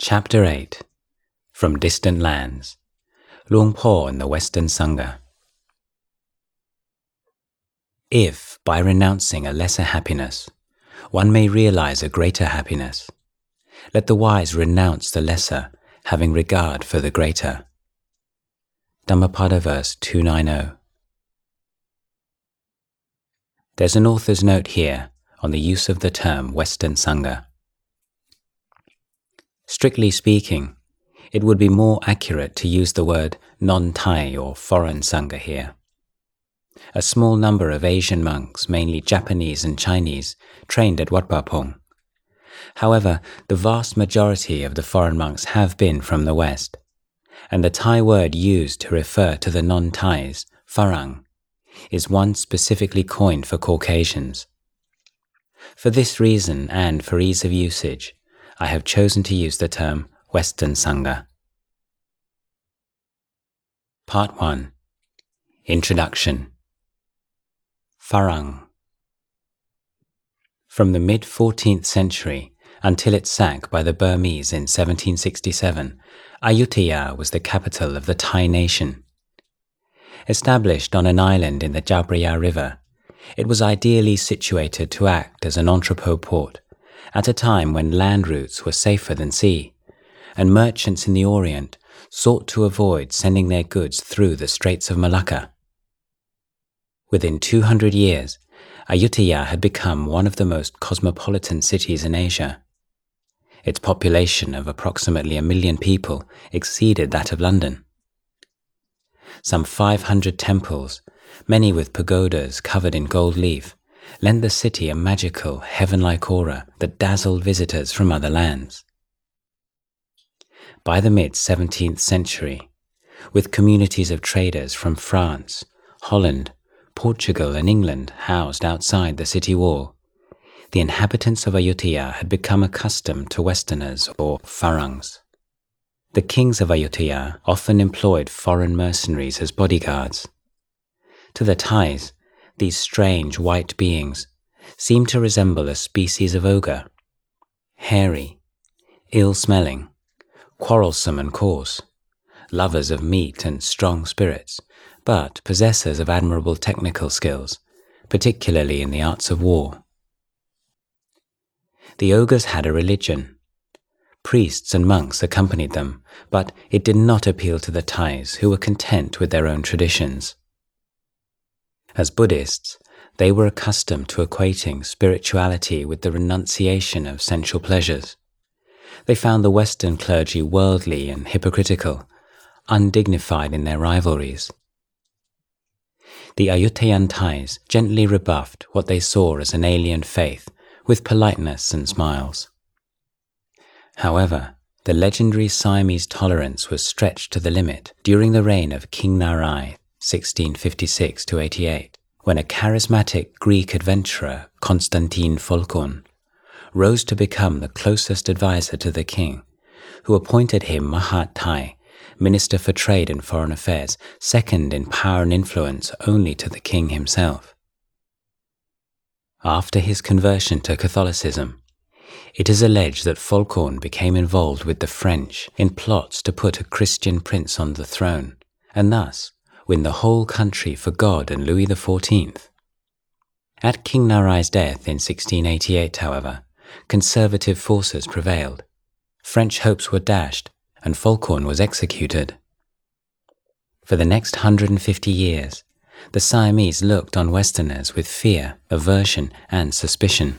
Chapter 8 From Distant Lands Luang Po and the Western Sangha. If, by renouncing a lesser happiness, one may realize a greater happiness, let the wise renounce the lesser, having regard for the greater. Dhammapada verse 290. There's an author's note here on the use of the term Western Sangha. Strictly speaking, it would be more accurate to use the word non Thai or foreign Sangha here. A small number of Asian monks, mainly Japanese and Chinese, trained at Wat Pah Pong. However, the vast majority of the foreign monks have been from the West, and the Thai word used to refer to the non Thais, Farang, is one specifically coined for Caucasians. For this reason and for ease of usage, I have chosen to use the term Western Sangha. Part 1 Introduction Farang From the mid 14th century until it sank by the Burmese in 1767, Ayutthaya was the capital of the Thai nation. Established on an island in the Phraya River, it was ideally situated to act as an entrepot port at a time when land routes were safer than sea, and merchants in the Orient sought to avoid sending their goods through the Straits of Malacca. Within 200 years, Ayutthaya had become one of the most cosmopolitan cities in Asia. Its population of approximately a million people exceeded that of London. Some 500 temples, many with pagodas covered in gold leaf, lent the city a magical, heaven like aura that dazzled visitors from other lands. By the mid 17th century, with communities of traders from France, Holland, Portugal, and England housed outside the city wall, the inhabitants of Ayutthaya had become accustomed to Westerners or Farangs. The kings of Ayutthaya often employed foreign mercenaries as bodyguards. To the Thais, these strange white beings seem to resemble a species of ogre, hairy, ill smelling, quarrelsome and coarse, lovers of meat and strong spirits, but possessors of admirable technical skills, particularly in the arts of war. The ogres had a religion. Priests and monks accompanied them, but it did not appeal to the Thais, who were content with their own traditions. As Buddhists, they were accustomed to equating spirituality with the renunciation of sensual pleasures. They found the Western clergy worldly and hypocritical, undignified in their rivalries. The Ayutthayan Thais gently rebuffed what they saw as an alien faith with politeness and smiles. However, the legendary Siamese tolerance was stretched to the limit during the reign of King Narai 1656 to 88, when a charismatic Greek adventurer, Constantine Phaulkon, rose to become the closest advisor to the king, who appointed him Mahat Thai, Minister for Trade and Foreign Affairs, second in power and influence only to the king himself. After his conversion to Catholicism, it is alleged that Phaulkon became involved with the French in plots to put a Christian prince on the throne, and thus win the whole country for God and Louis XIV. At King Narai's death in 1688, however, conservative forces prevailed. French hopes were dashed, and Phaulkon was executed. For the next 150 years, the Siamese looked on Westerners with fear, aversion, and suspicion.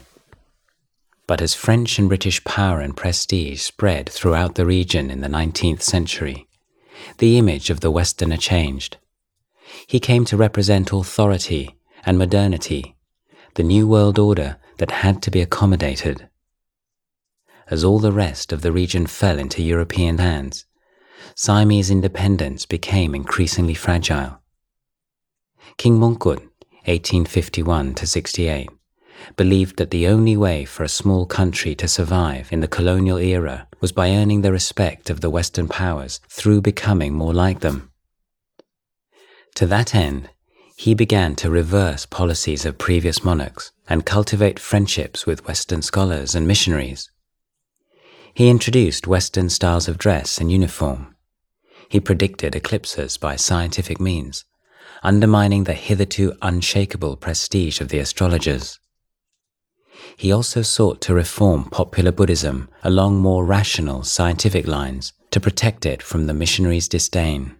But as French and British power and prestige spread throughout the region in the 19th century, the image of the Westerner changed. He came to represent authority and modernity, the new world order that had to be accommodated. As all the rest of the region fell into European hands, Siamese independence became increasingly fragile. King Mongkut, 1851 to 68, believed that the only way for a small country to survive in the colonial era was by earning the respect of the Western powers through becoming more like them. To that end, he began to reverse policies of previous monarchs and cultivate friendships with Western scholars and missionaries. He introduced Western styles of dress and uniform. He predicted eclipses by scientific means, undermining the hitherto unshakable prestige of the astrologers. He also sought to reform popular Buddhism along more rational scientific lines to protect it from the missionaries' disdain.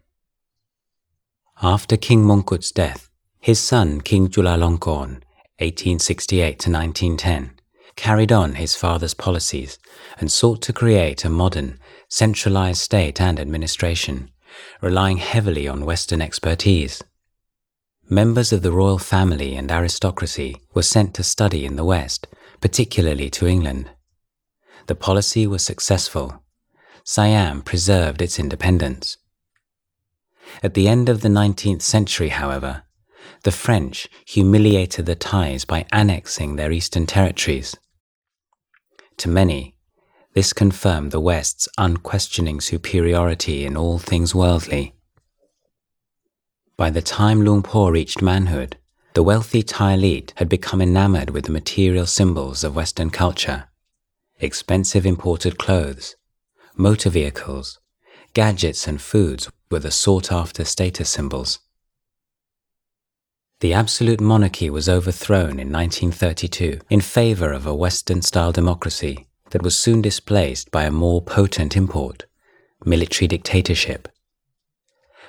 After King Mongkut's death, his son King Chulalongkorn, 1868 to 1910, carried on his father's policies and sought to create a modern, centralized state and administration, relying heavily on Western expertise. Members of the royal family and aristocracy were sent to study in the West, particularly to England. The policy was successful. Siam preserved its independence. At the end of the 19th century, however, the French humiliated the Thais by annexing their eastern territories. To many, this confirmed the West's unquestioning superiority in all things worldly. By the time Luang Por reached manhood, the wealthy Thai elite had become enamored with the material symbols of Western culture expensive imported clothes, motor vehicles, gadgets, and foods were the sought after status symbols. The absolute monarchy was overthrown in 1932 in favor of a Western style democracy that was soon displaced by a more potent import military dictatorship.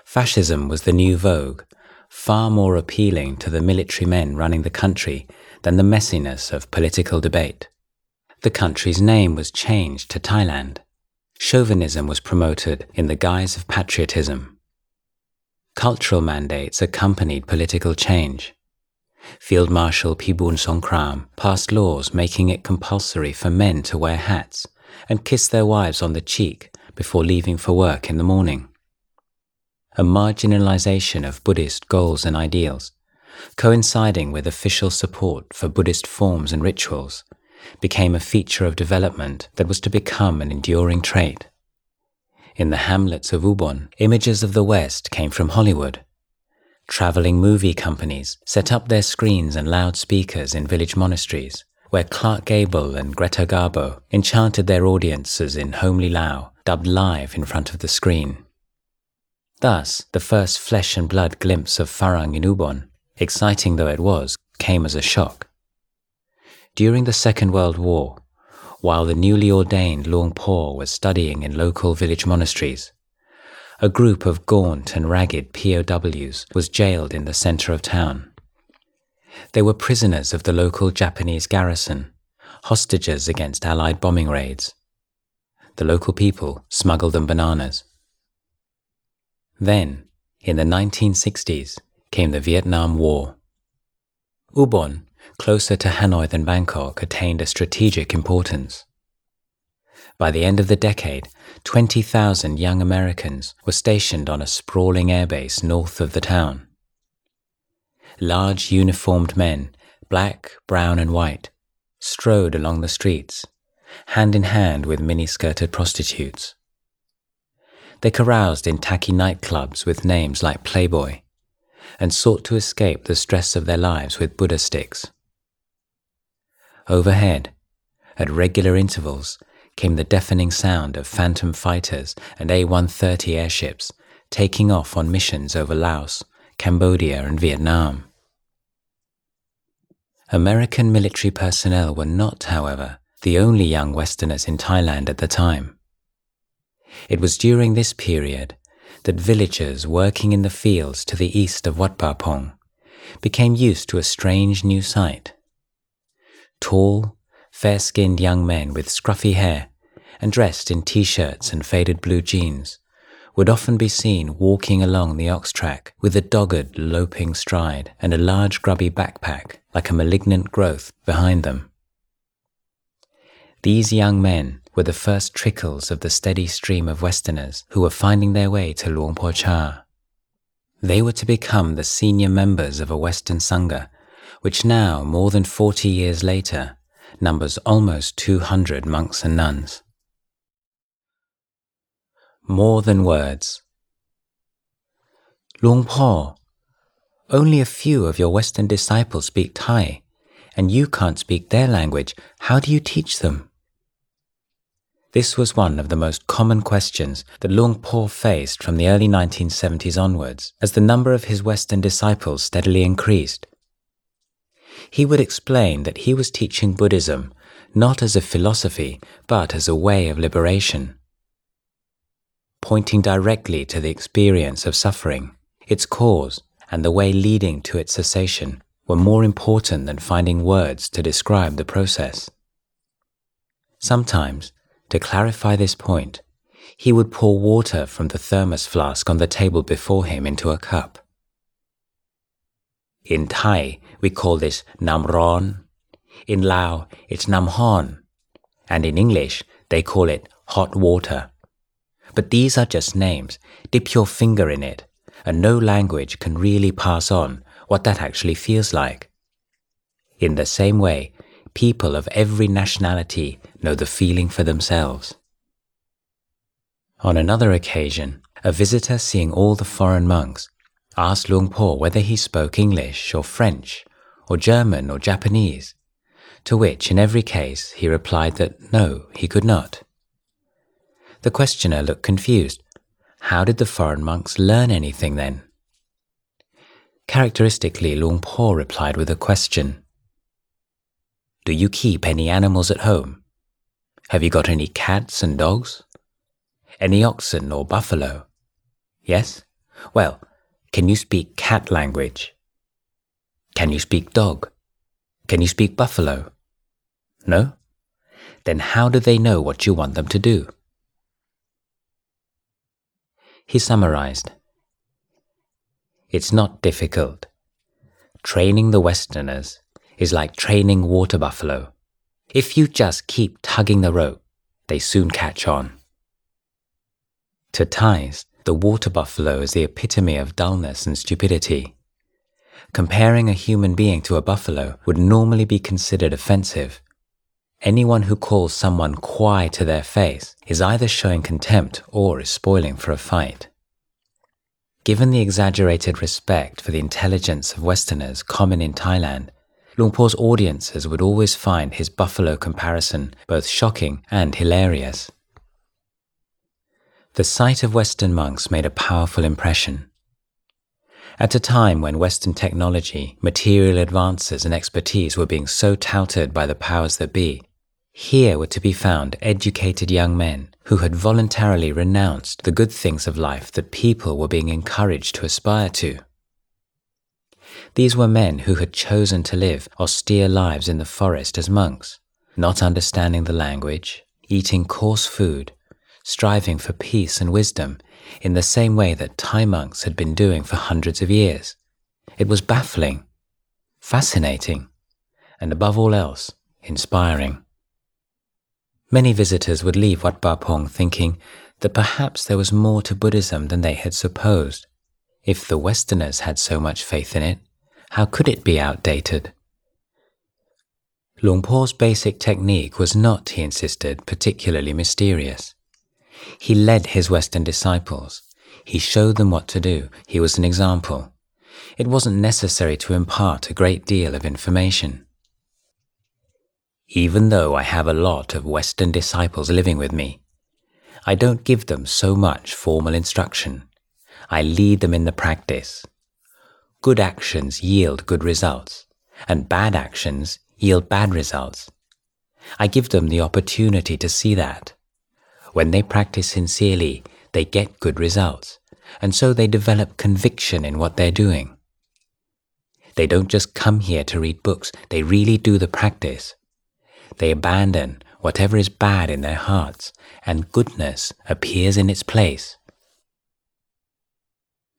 Fascism was the new vogue, far more appealing to the military men running the country than the messiness of political debate. The country's name was changed to Thailand. Chauvinism was promoted in the guise of patriotism. Cultural mandates accompanied political change. Field Marshal Pibun Songkram passed laws making it compulsory for men to wear hats and kiss their wives on the cheek before leaving for work in the morning. A marginalization of Buddhist goals and ideals, coinciding with official support for Buddhist forms and rituals, became a feature of development that was to become an enduring trait. In the hamlets of Ubon, images of the West came from Hollywood. Traveling movie companies set up their screens and loudspeakers in village monasteries, where Clark Gable and Greta Garbo enchanted their audiences in homely Lao, dubbed live in front of the screen. Thus, the first flesh and blood glimpse of Farang in Ubon, exciting though it was, came as a shock. During the Second World War, while the newly ordained Luang was studying in local village monasteries, a group of gaunt and ragged POWs was jailed in the center of town. They were prisoners of the local Japanese garrison, hostages against Allied bombing raids. The local people smuggled them bananas. Then, in the 1960s, came the Vietnam War. Ubon closer to Hanoi than Bangkok, attained a strategic importance. By the end of the decade, 20,000 young Americans were stationed on a sprawling airbase north of the town. Large uniformed men, black, brown, and white, strode along the streets, hand in hand with mini-skirted prostitutes. They caroused in tacky nightclubs with names like Playboy, and sought to escape the stress of their lives with Buddha sticks. Overhead, at regular intervals, came the deafening sound of Phantom fighters and A 130 airships taking off on missions over Laos, Cambodia, and Vietnam. American military personnel were not, however, the only young Westerners in Thailand at the time. It was during this period that villagers working in the fields to the east of Wat Pah Pong became used to a strange new sight. Tall, fair skinned young men with scruffy hair and dressed in t shirts and faded blue jeans would often be seen walking along the ox track with a dogged, loping stride and a large grubby backpack like a malignant growth behind them. These young men were the first trickles of the steady stream of Westerners who were finding their way to Luang Por Chah. They were to become the senior members of a Western Sangha which now, more than 40 years later, numbers almost 200 monks and nuns. More than words. Luang Por, only a few of your Western disciples speak Thai, and you can't speak their language. How do you teach them? This was one of the most common questions that Luang Por faced from the early 1970s onwards as the number of his Western disciples steadily increased. He would explain that he was teaching Buddhism not as a philosophy, but as a way of liberation. Pointing directly to the experience of suffering, its cause, and the way leading to its cessation were more important than finding words to describe the process. Sometimes, to clarify this point, he would pour water from the thermos flask on the table before him into a cup. In Thai, we call this namron. In Lao, it's namhon. And in English, they call it hot water. But these are just names. Dip your finger in it, and no language can really pass on what that actually feels like. In the same way, people of every nationality know the feeling for themselves. On another occasion, a visitor seeing all the foreign monks asked Luang Po whether he spoke English or French or German or Japanese, to which in every case he replied that no, he could not. The questioner looked confused. How did the foreign monks learn anything then? Characteristically, Luang Po replied with a question. Do you keep any animals at home? Have you got any cats and dogs? Any oxen or buffalo? Yes? Well, can you speak cat language? Can you speak dog? Can you speak buffalo? No? Then how do they know what you want them to do? He summarized It's not difficult. Training the Westerners is like training water buffalo. If you just keep tugging the rope, they soon catch on. To Thais, the water buffalo is the epitome of dullness and stupidity. Comparing a human being to a buffalo would normally be considered offensive. Anyone who calls someone kwai to their face is either showing contempt or is spoiling for a fight. Given the exaggerated respect for the intelligence of Westerners common in Thailand, Luang audiences would always find his buffalo comparison both shocking and hilarious. The sight of Western monks made a powerful impression. At a time when Western technology, material advances, and expertise were being so touted by the powers that be, here were to be found educated young men who had voluntarily renounced the good things of life that people were being encouraged to aspire to. These were men who had chosen to live austere lives in the forest as monks, not understanding the language, eating coarse food, striving for peace and wisdom in the same way that Thai monks had been doing for hundreds of years. It was baffling, fascinating, and above all else, inspiring. Many visitors would leave Wat Pah Pong thinking that perhaps there was more to Buddhism than they had supposed. If the Westerners had so much faith in it, how could it be outdated? Luang Por's basic technique was not, he insisted, particularly mysterious. He led his Western disciples. He showed them what to do. He was an example. It wasn't necessary to impart a great deal of information. Even though I have a lot of Western disciples living with me, I don't give them so much formal instruction. I lead them in the practice good actions yield good results, and bad actions yield bad results. I give them the opportunity to see that. When they practice sincerely, they get good results, and so they develop conviction in what they're doing. They don't just come here to read books, they really do the practice. They abandon whatever is bad in their hearts, and goodness appears in its place.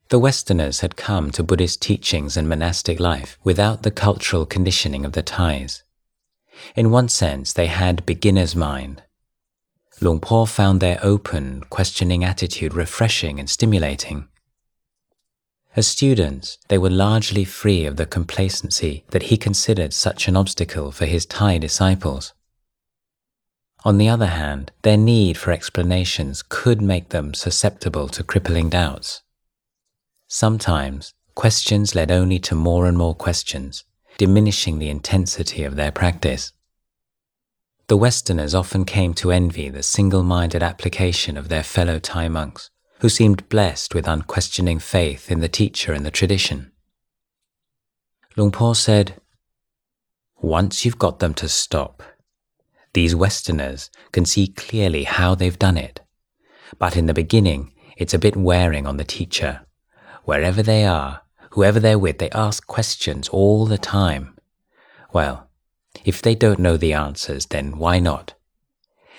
The Westerners had come to Buddhist teachings and monastic life without the cultural conditioning of the Thais. In one sense, they had beginner's mind. Luang Por found their open, questioning attitude refreshing and stimulating. As students, they were largely free of the complacency that he considered such an obstacle for his Thai disciples. On the other hand, their need for explanations could make them susceptible to crippling doubts. Sometimes, questions led only to more and more questions, diminishing the intensity of their practice. The Westerners often came to envy the single minded application of their fellow Thai monks, who seemed blessed with unquestioning faith in the teacher and the tradition. Luang Por said, Once you've got them to stop, these Westerners can see clearly how they've done it. But in the beginning, it's a bit wearing on the teacher. Wherever they are, whoever they're with, they ask questions all the time. Well, if they don't know the answers, then why not?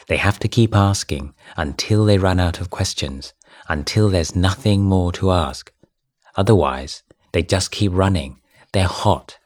They have to keep asking until they run out of questions, until there's nothing more to ask. Otherwise, they just keep running. They're hot